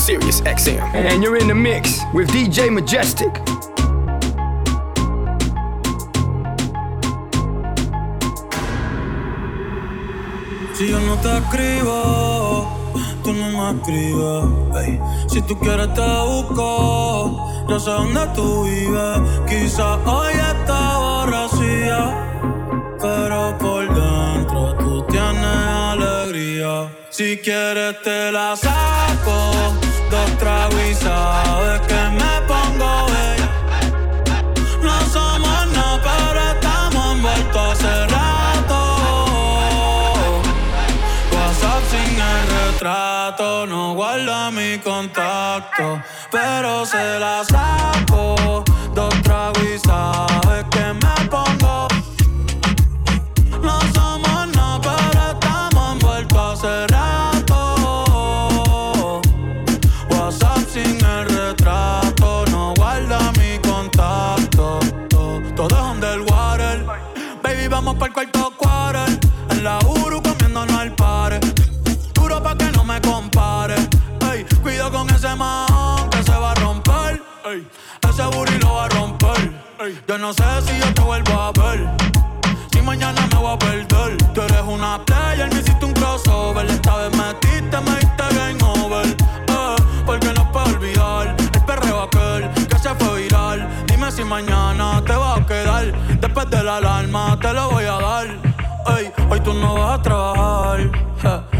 Sirius XM. And you're in the mix with DJ Majestic. Si yo no te escribo, tú no me escribes. Si tú quieres te busco, yo sé dónde tú vives. Quizás hoy está borracía, pero por dentro tú tienes alegría. Si quieres te la saco, dos tragos y sabes que me pongo bella. No somos nada, pero estamos envueltos hace rato. WhatsApp sin el retrato, no guarda mi contacto, pero se la saco. Yo no sé si yo te vuelvo a ver. Si mañana me voy a perder. Tú eres una player, me hiciste un crossover. Esta vez metiste, me diste game over. Eh, porque no puedo olvidar el perreo aquel que se fue viral. Dime si mañana te va a quedar. Después de la alarma te lo voy a dar. Ey, hoy tú no vas a trabajar.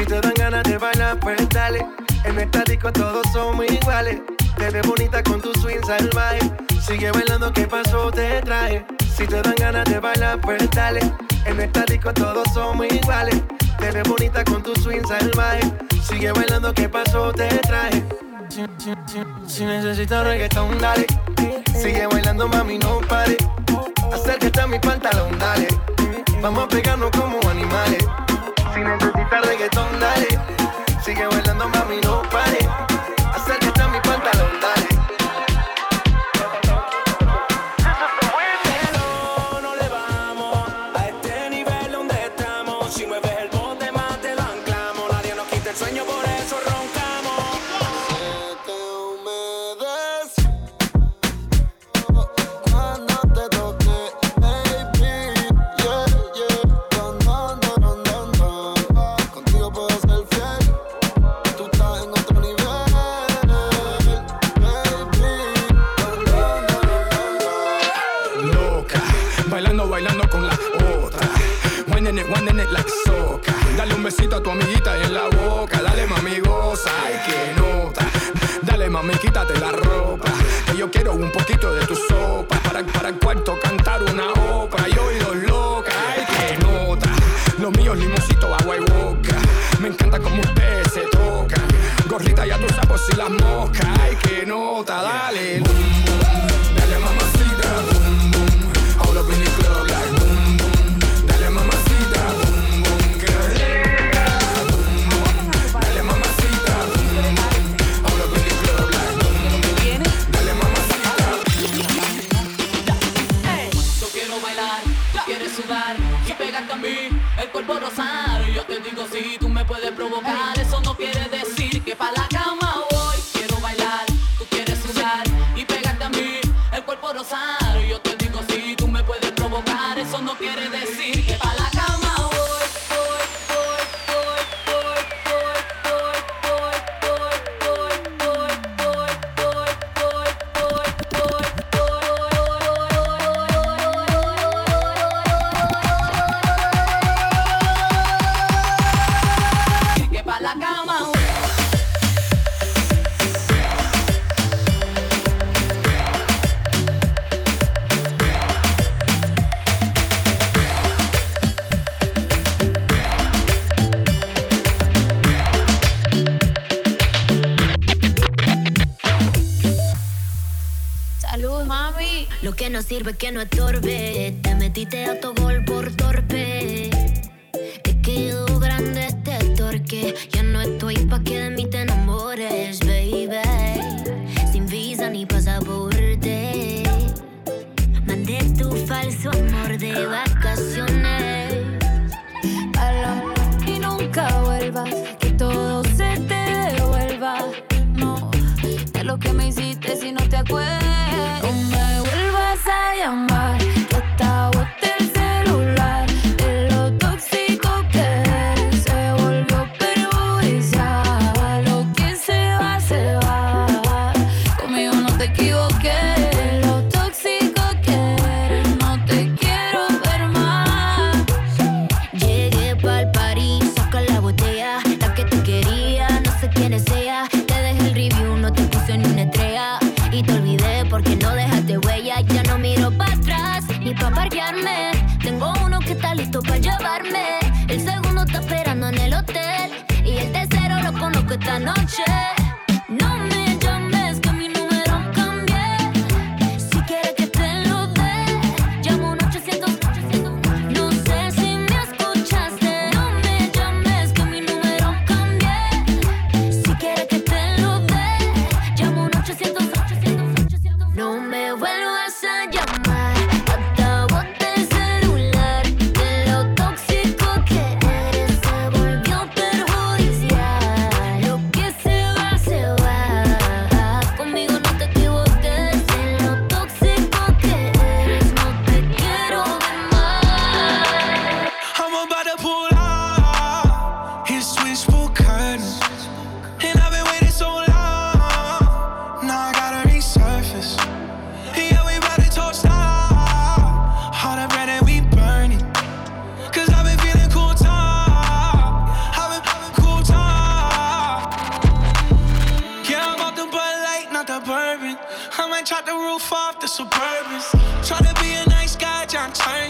Si te dan ganas de bailar, pues dale. En esta disco todos somos iguales. Te ves bonita con tu swing salvaje. Sigue bailando, ¿qué pasó? Te traje. Si te dan ganas de bailar, pues dale. En esta disco todos somos iguales. Te ves bonita con tu swing salvaje. Sigue bailando, ¿qué pasó? Te traje. Si, si- si- si necesitas reggaetón, dale. Sigue bailando, mami, no pare. Acércate a mi pantalón, dale. Vamos a pegarnos como animales. Si necesitas reggaetón, dale. Sigue bailando, mami, no pare. Bailando, con la otra. Winding it, winding it like soca. Dale un besito a tu amiguita en la boca. Dale mami, goza, ay que nota. Dale mami, quítate la ropa. Que yo quiero un poquito de tu sopa. Para, para el cuarto cantar una ópera. Y oídos loca, ay que nota. Los míos limoncito, agua y boca. Me encanta como ustedes se tocan. Gorrita ya tus sapos y las moscas. Ay que nota, dale. Boom. sirve que no estorbe. Te metiste a tu gol por torpe. Te quedó grande este torque. Ya no estoy pa' que de mí te enamores, baby. Sin visa ni pasaporte. Mandé tu falso amor de vacaciones llamas Shot the roof off the suburbs. Try to be a nice guy, John Turner.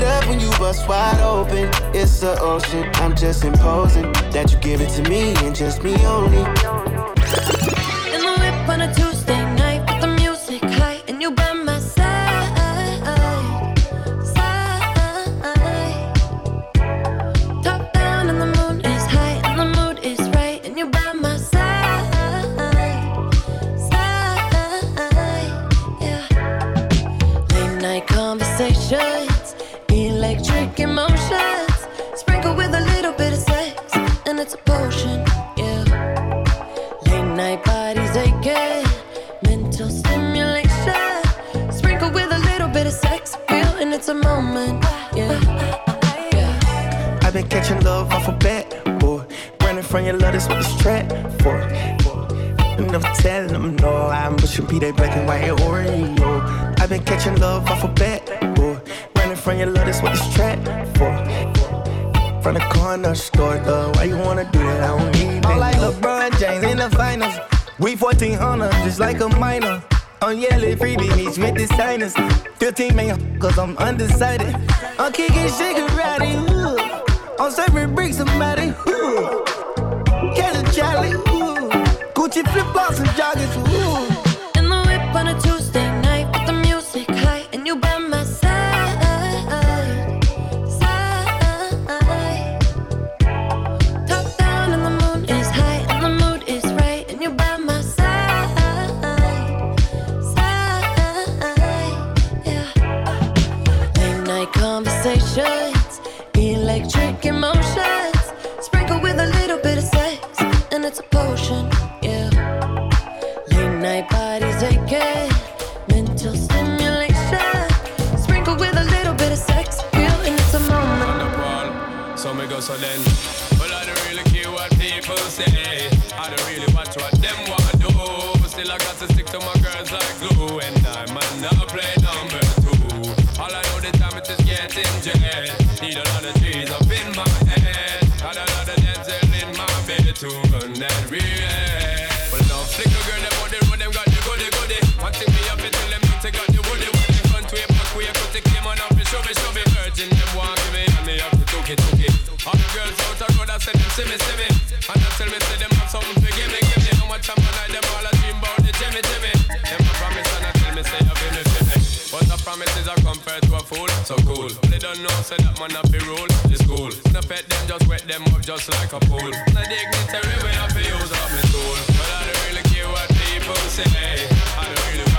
it up when you bust wide open. It's the ocean. I'm just imposing that you give it to me and just me only. In the whip on a two. So me go so then. Well, I don't really care what people say. I don't really watch what them wanna do. Still, I got to stick to my girls like glue. And I might not play number two. All I know the time it is getting jet. Need a lot of trees up in my head. Got a lot of dental in my bed to run that real. Well, now flick a girl, them the road, them got the goody goody. One thing me up, tell them music got the woody woody. Front way, back way, cut the came on up, and show me, show me. Virgin, them give me, and me to took it, took. All the girls out the road, I said see me, see me. And I tell me, say them have something to give me, give me. How much I like them all, I dream about the Jimmy, Jimmy. Them a promise, and I tell me, say feel me, feel me. But the promises are compared to a fool, so cool. They don't know, say that man have be rule, it's cool. No pet them, just wet them up just like a pool. No dignitary way I feel use up my soul. But I don't really care what people say. I don't really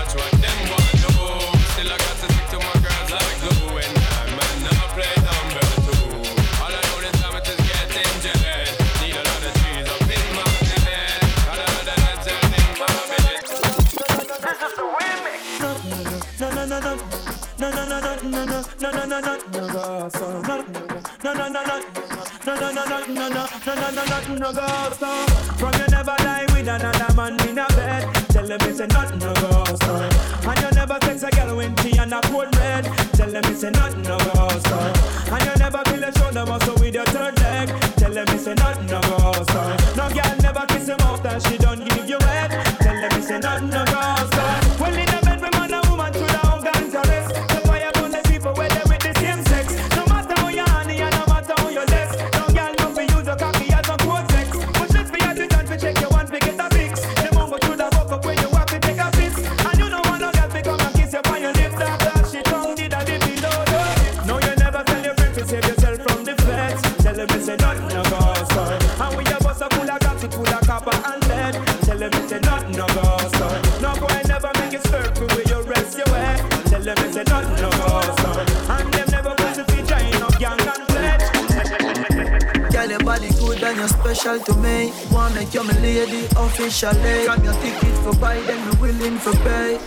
No, no, no, no, no, no, no, no, no, no, no, no, no, no, no, no. No, no, no, no, no, no, no, no, no, no, no, go, so. From you never lie with another man in a bed. Tell them it's a nothing, no go, so. And you never sex a girl when she on a cold red. Tell them it's a nothing, no go, so. And you never feel a shoulder muscle with your third leg. Tell them it's a nothing, no go, so. No girl never kiss him after she officially. From your ticket for buy, then me willing for pay.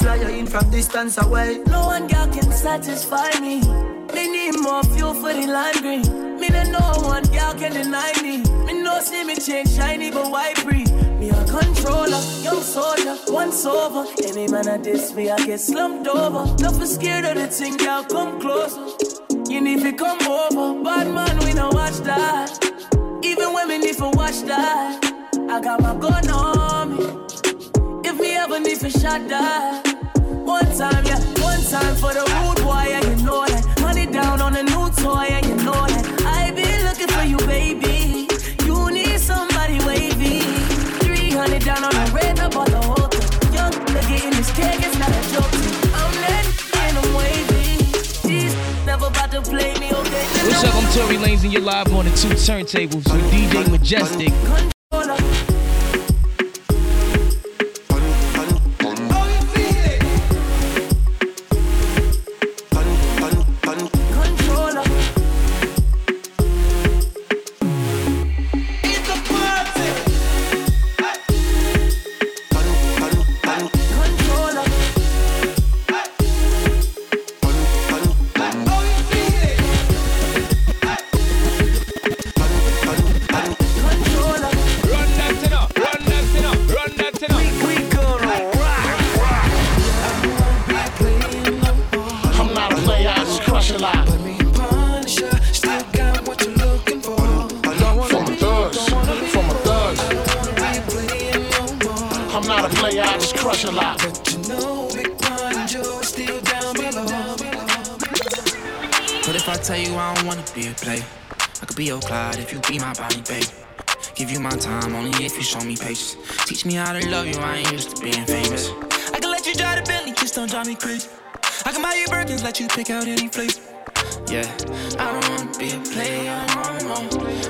Fly you in from distance away. No one girl can satisfy me. Me need more fuel for the lime green. Me don't one girl can deny me. Me no see me change shiny, but why breathe? Me a controller, young soldier, once over. Any man at this me, I get slumped over. Don't be scared of the thing, girl, come closer. You need to come over, bad man, we no watch that. Even me need to watch that, I got my gun on me. If me ever need to shot that. One time, yeah, one time for the rude boy, yeah, you know that. Money down on a new toy, yeah, you know that. I been looking for you, baby. You need somebody wavy. 300 down on the red, I bought the whole thing. Young nigga in this keg, it's not a joke. I'm and wavy. These never about to play me, okay? What's up? I'm Tory Lanez and you're live on the two turntables with DJ Majestic. My time only if you show me patience. Teach me how to love you, I ain't used to being famous. I can let you drive the Bentley, just don't drive me crazy. I can buy you Birkins, let you pick out any place. Yeah, I don't wanna be a player no.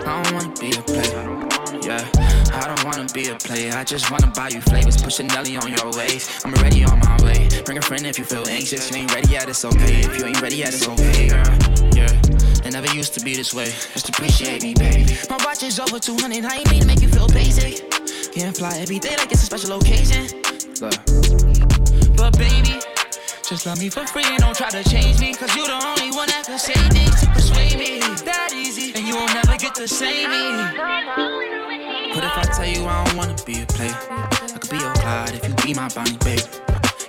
I don't wanna be a player. Yeah, I don't wanna be a player. I just wanna buy you flavors. Push a Nelly on your waist. I'm already on my way. Bring a friend if you feel anxious. You ain't ready yet, it's okay. If you ain't ready yet, it's okay, girl. It never used to be this way. Just appreciate me, baby. My watch is over 200. I ain't mean to make you feel basic. Can't fly every day like it's a special occasion. Look. But baby, just love me for free and don't try to change me. Cause you're the only one that can say things to persuade me. That easy, and you won't never get to say me. What if I tell you I don't wanna be a player? I could be your Clyde if you be my Bonnie, baby.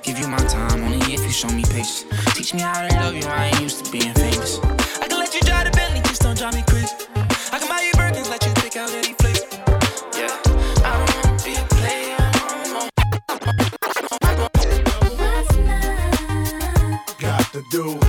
Give you my time only if you show me patience. Teach me how to love you, I ain't used to being famous. You drive the Bentley, just don't drive me crazy. I can buy you Birkins, let you pick out any place. Yeah, I don't wanna be a player. Got to do, got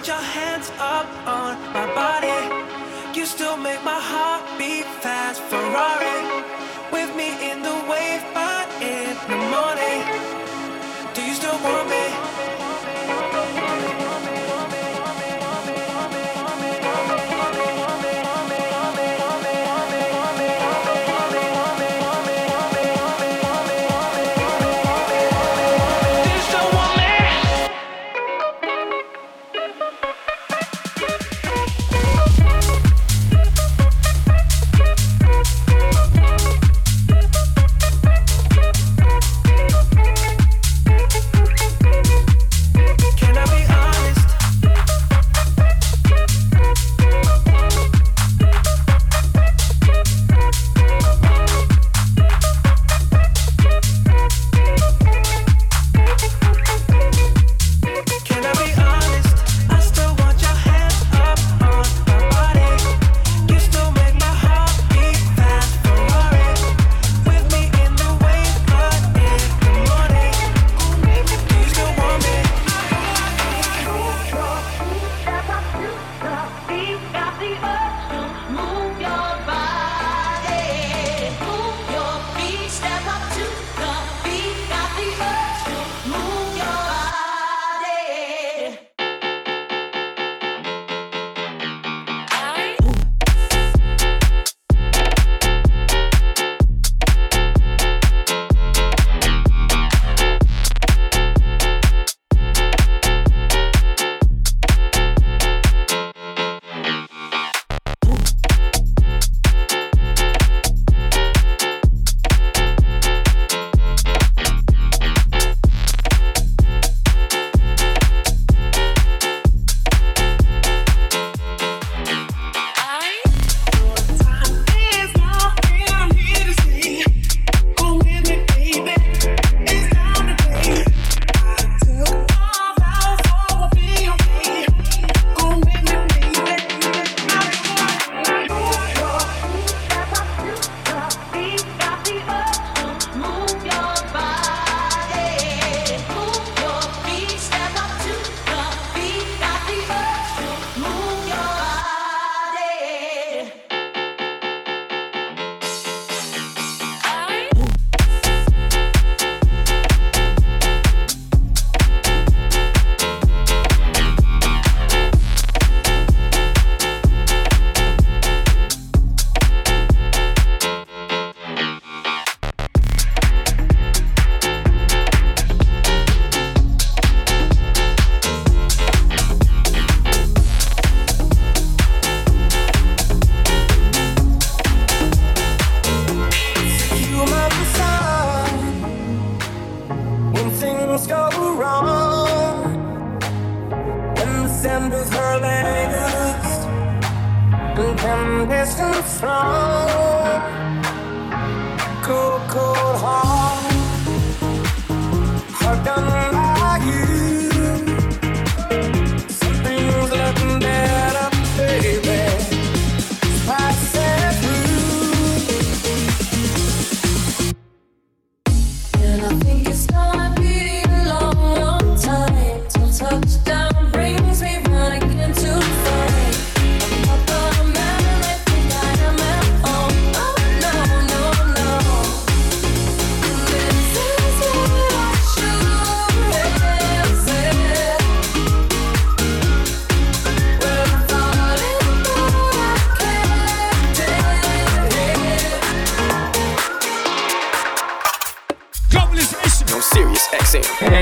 put your hands up on my body. You still make my heart beat fast, Ferrari. With me in the wave, but in the morning. Do you still want me?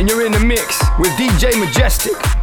You're in the mix with DJ Majestic.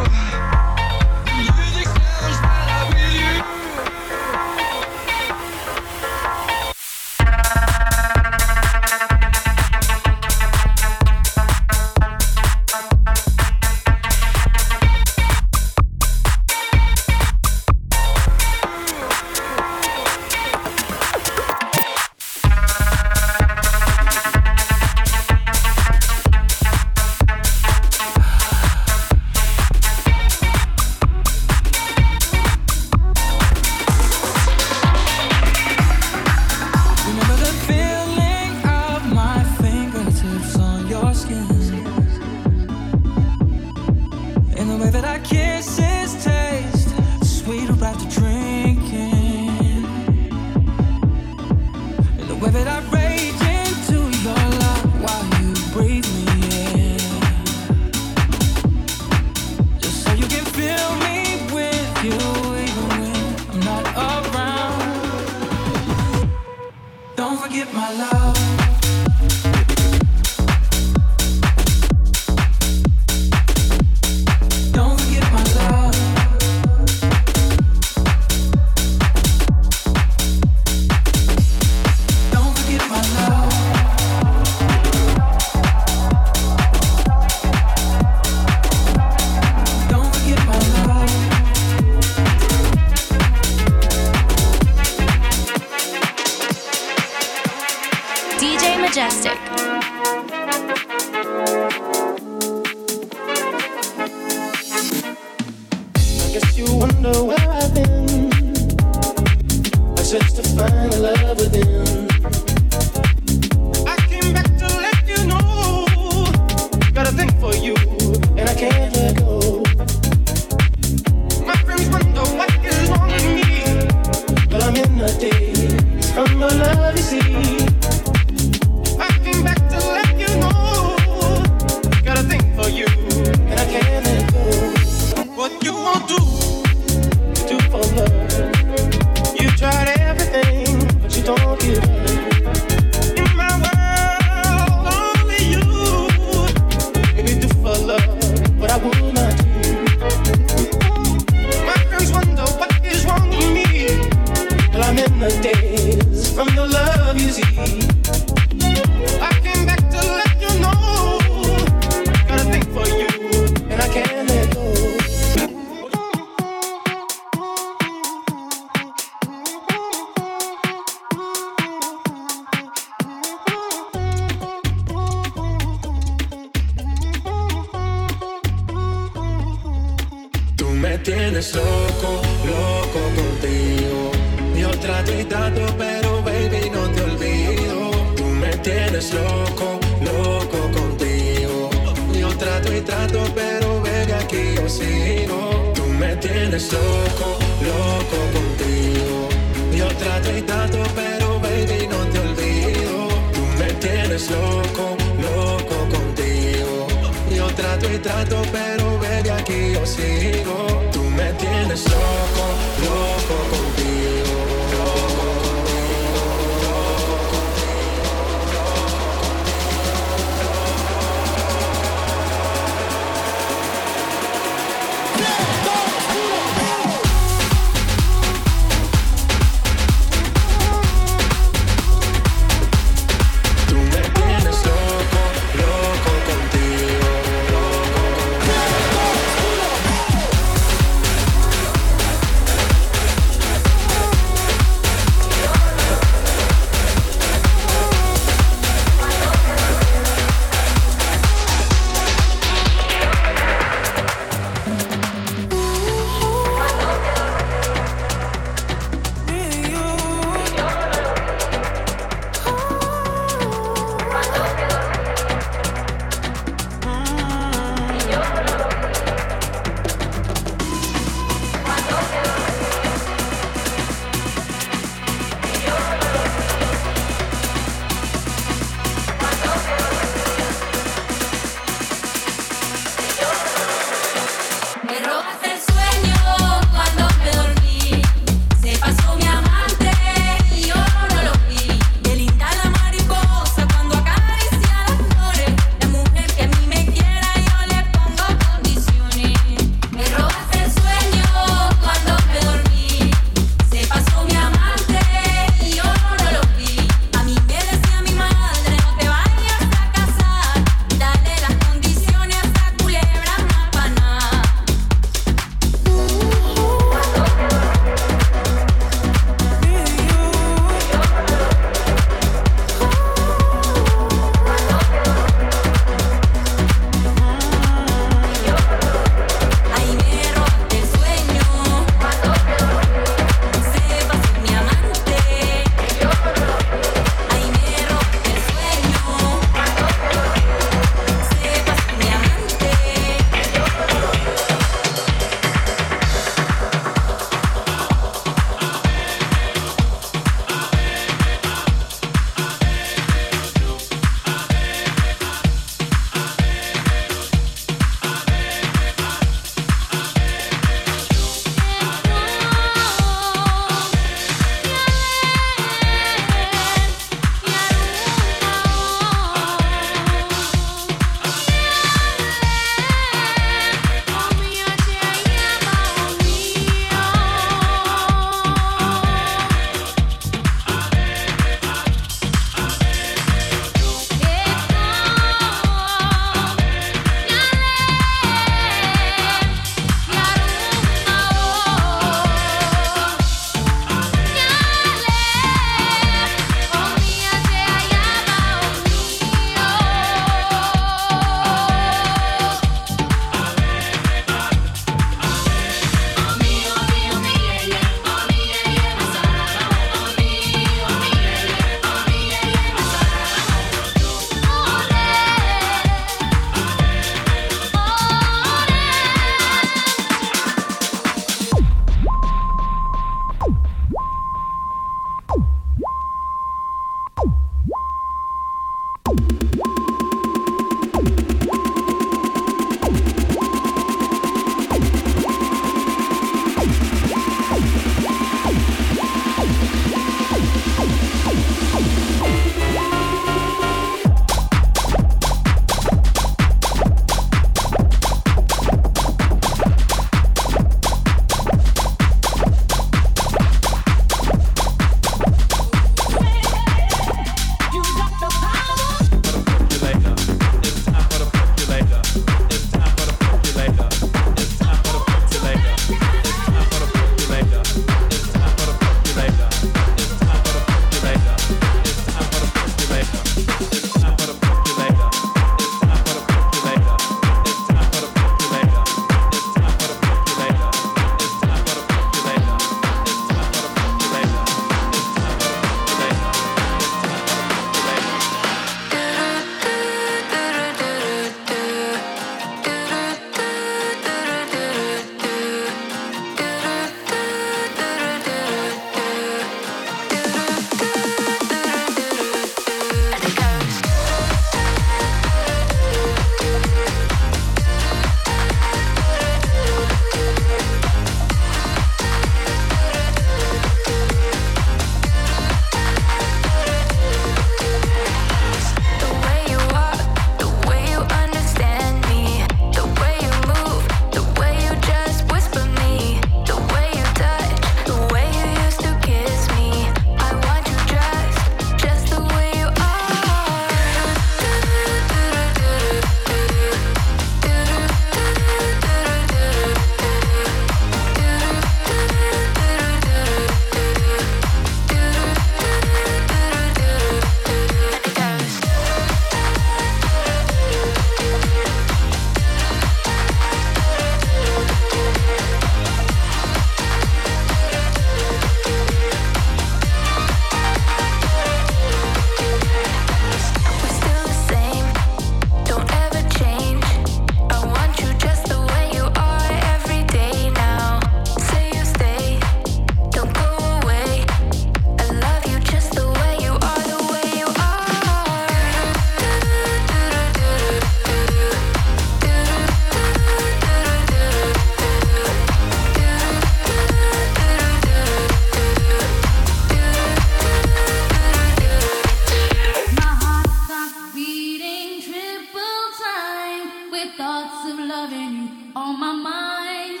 with thoughts of loving you on my mind.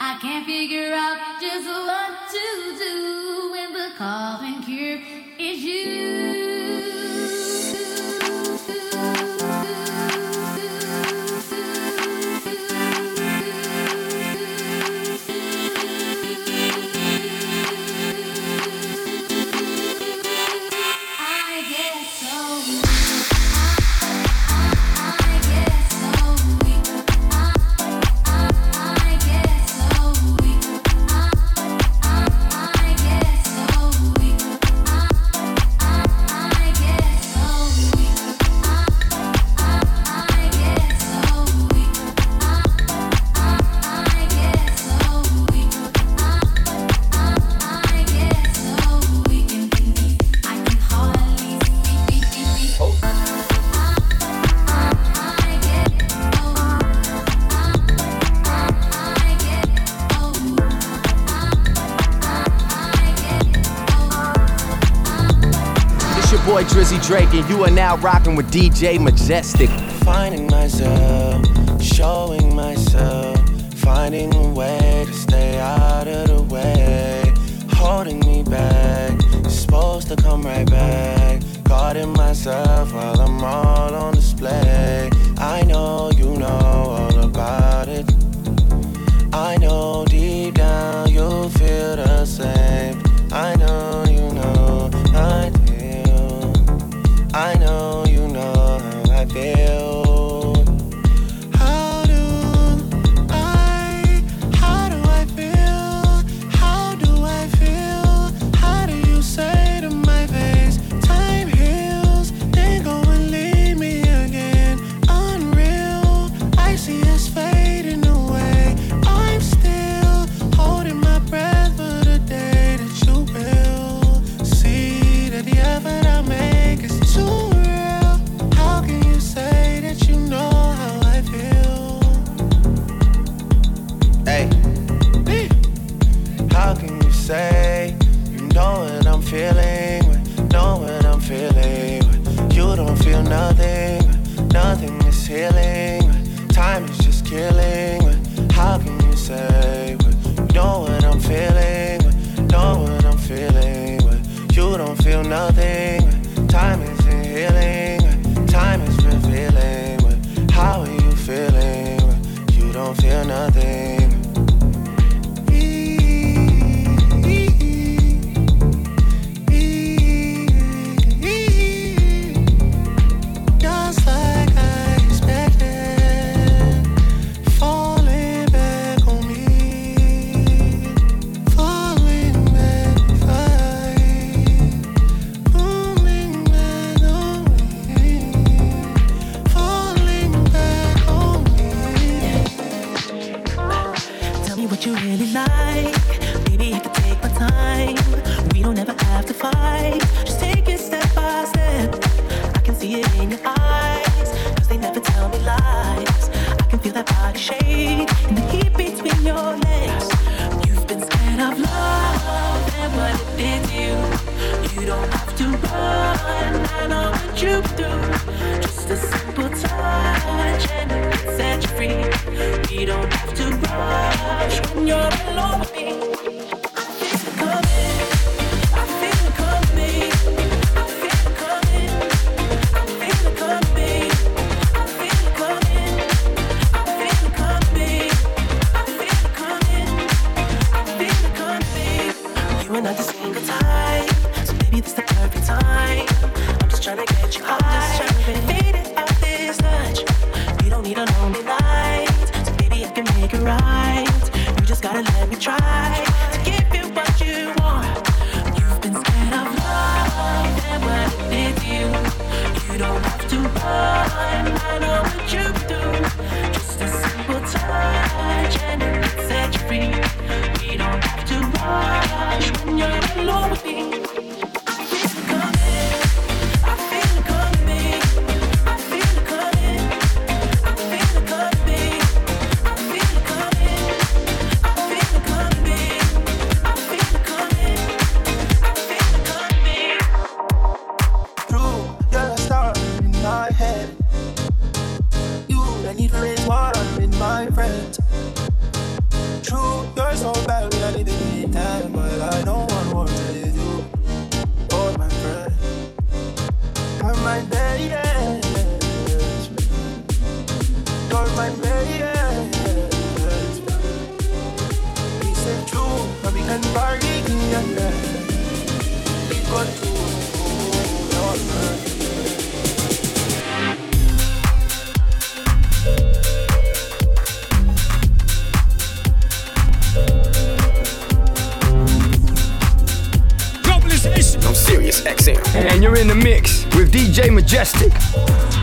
I can't figure out just what to do when the calling and cure is you. Drake, and you are now rocking with DJ Majestic. Finding myself, showing myself, finding a way to stay out of the way. Holding me back, supposed to come right back. Guarding myself while I'm all on display. I know set you free. We don't have to rush when you're alone with me. and you're in the mix with DJ Majestic.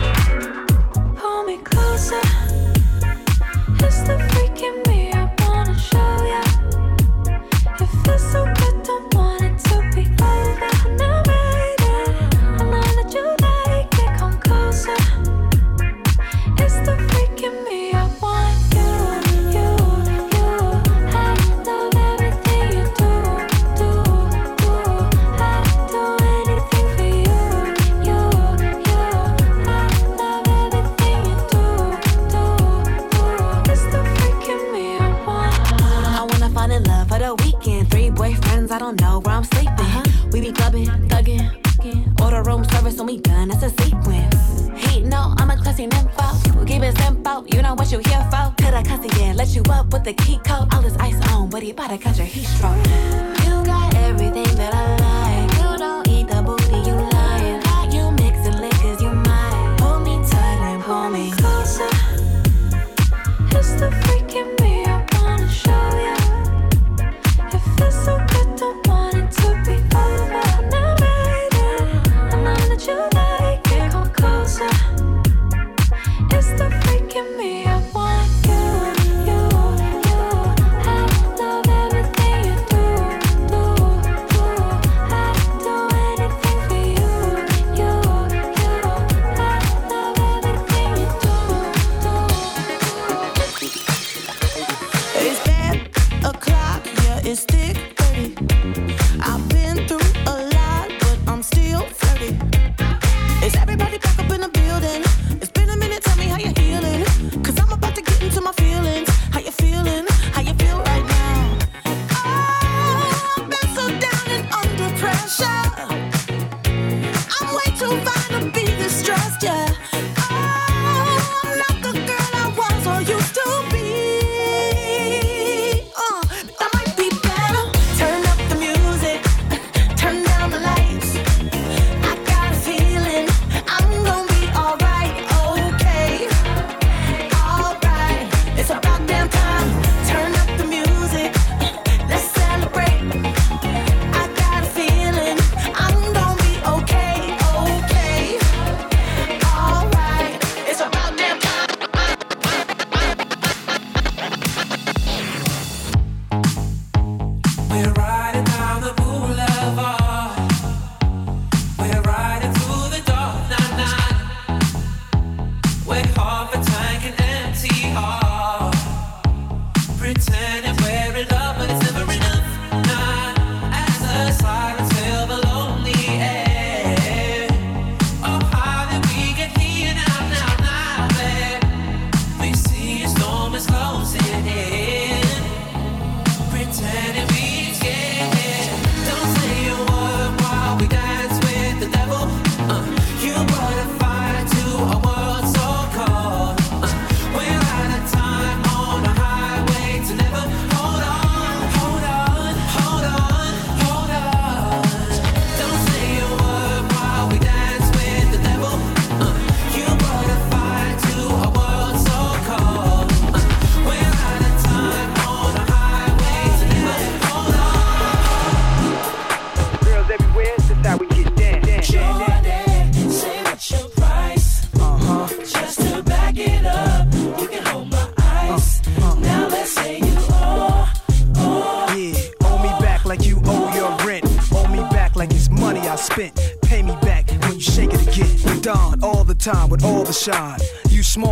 shine. You small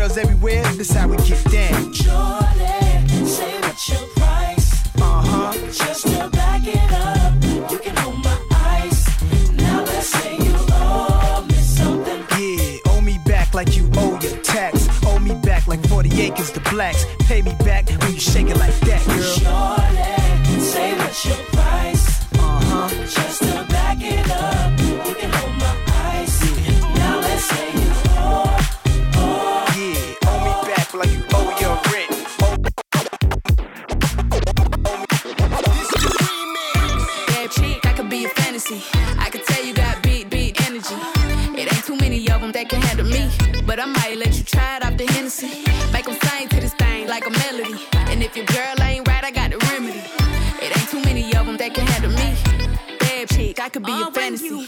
girls everywhere, this how we get down. Jordan, say what's your price? Uh huh. Just to back it up, you can hold my eyes. Now let's say you owe me something. Yeah, owe me back like you owe your tax. Owe me back like 40 acres to blacks. Pay me back when you shake it like that, girl. Jordan, say what's your price? Uh huh. Just like a melody. And if your girl ain't right, I got the remedy. It ain't too many of them that can handle me. Bad chick, I could be Oh, your fantasy.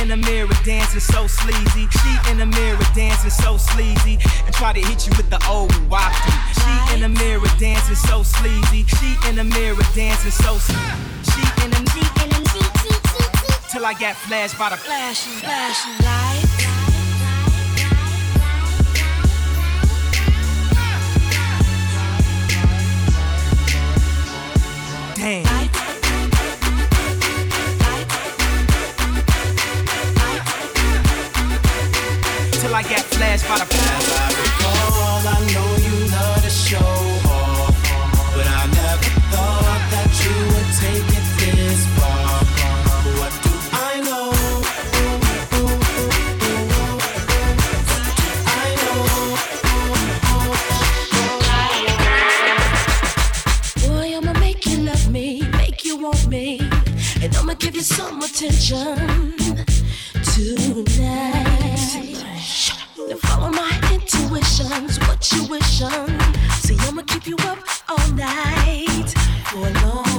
In the mirror dancing so sleazy. She in the mirror dancing so sleazy. And try to hit you with the old wafty. She in the mirror dancing so sleazy. She in the mirror dancing so sleazy. She in the Till I got flashed by the flashing, flashing light. damn. Till I got flashed by the All I recall, I know you love to show off, but I never thought that you would take it this far. What do I know? Boy, I'ma make you love me, make you want me, and I'ma give you some attention tonight. Now follow my intuitions, what you wish on. See, I'ma keep you up all night for a long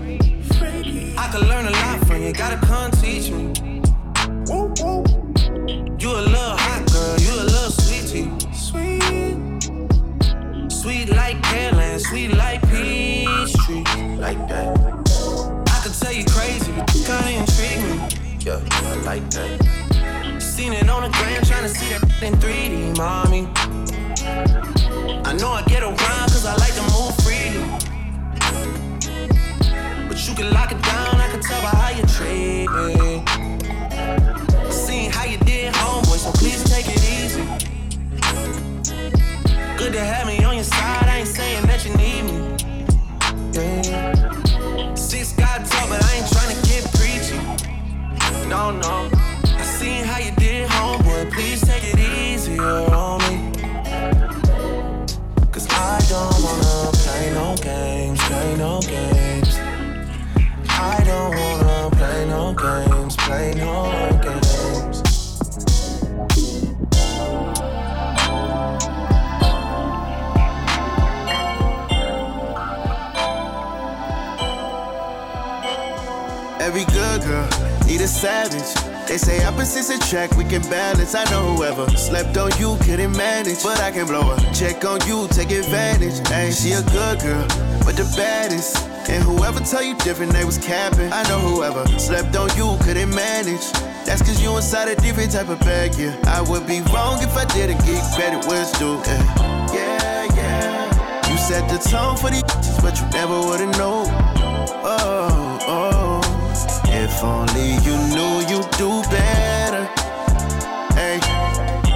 I could learn a lot from you, gotta come teach me. You a little hot girl, you a little sweetie. Sweet. Sweet like Pearland, sweet like Peachtree. Like that. I could tell you crazy, but you kinda intrigue me. Yeah, I like that. Seen it on the gram, tryna see that in 3D, mommy. I know I get around cause I like to move you can lock it down, I can tell by how you treat me. Seen how you did, homeboy, so please take it easy. Good to have me on your side, I ain't saying that you need me. Yeah. Six got tall, but I ain't trying to get preachy. No, no. Savage. They say opposites attract, we can balance. I know whoever slept on you couldn't manage, but I can blow her. Check on you, take advantage. Hey, she a good girl, but the baddest. And whoever tell you different, they was capping. I know whoever slept on you couldn't manage. That's cause you inside a different type of bag, yeah. I would be wrong if I didn't get credit where it's due. Yeah, yeah. yeah. You set the tone for these, but you never would've known. Oh. If only you knew you'd do better. Hey,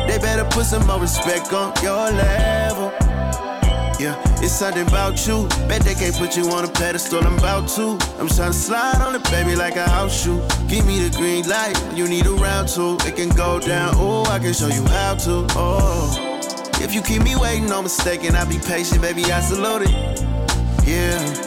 they better put some more respect on your level. Yeah, it's something about you. Bet they can't put you on a pedestal. I'm about to. I'm trying to slide on the baby like a house shoe. Give me the green light you need a round two. It can go down. Oh, I can show you how to. Oh, if you keep me waiting, no mistaken. I'll be patient, baby. I salute it. Yeah.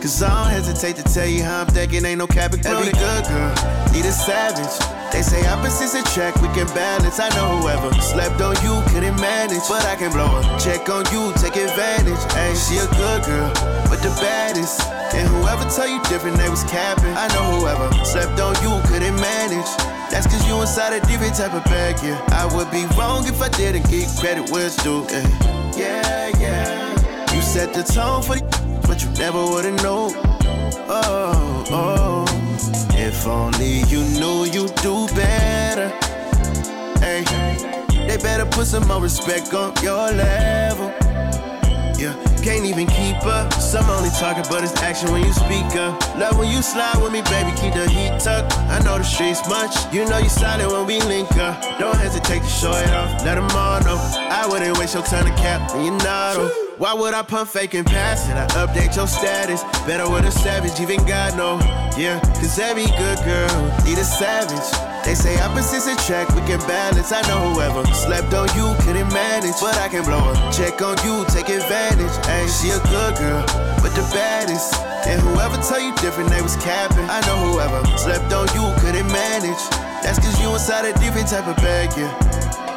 Cause I don't hesitate to tell you how I'm thinking, ain't no cap Every good girl need a savage. They say opposites attract, we can balance. I know whoever slept on you couldn't manage, but I can blow her. Check on you, take advantage. Hey, she a good girl, but the baddest. And whoever tell you different, they was capping. I know whoever slept on you couldn't manage. That's cause you inside a different type of bag, yeah. I would be wrong if I didn't get credit where it's due. Yeah, yeah. yeah. You set the tone for the but you never would've known. Oh, oh. If only you knew you'd do better. Hey, they better put some more respect on your level. Yeah, can't even keep up. Some only talking, but it's action when you speak up. Love when you slide with me, baby, keep the heat tucked. I know the streets much. You know you solid when we link up. Don't hesitate to show it off. Let them all know. I wouldn't waste your time to cap, and you not. Why would I pump fake and pass it? I update your status. Better with a savage, even God know. Yeah, cause every good girl need a savage. They say opposites attract, we can balance. I know whoever slept on you couldn't manage, but I can blow her. Check on you, take advantage. Hey, she a good girl, but the baddest. And whoever tell you different, they was capping. I know whoever slept on you couldn't manage. That's cause you inside a different type of bag, yeah.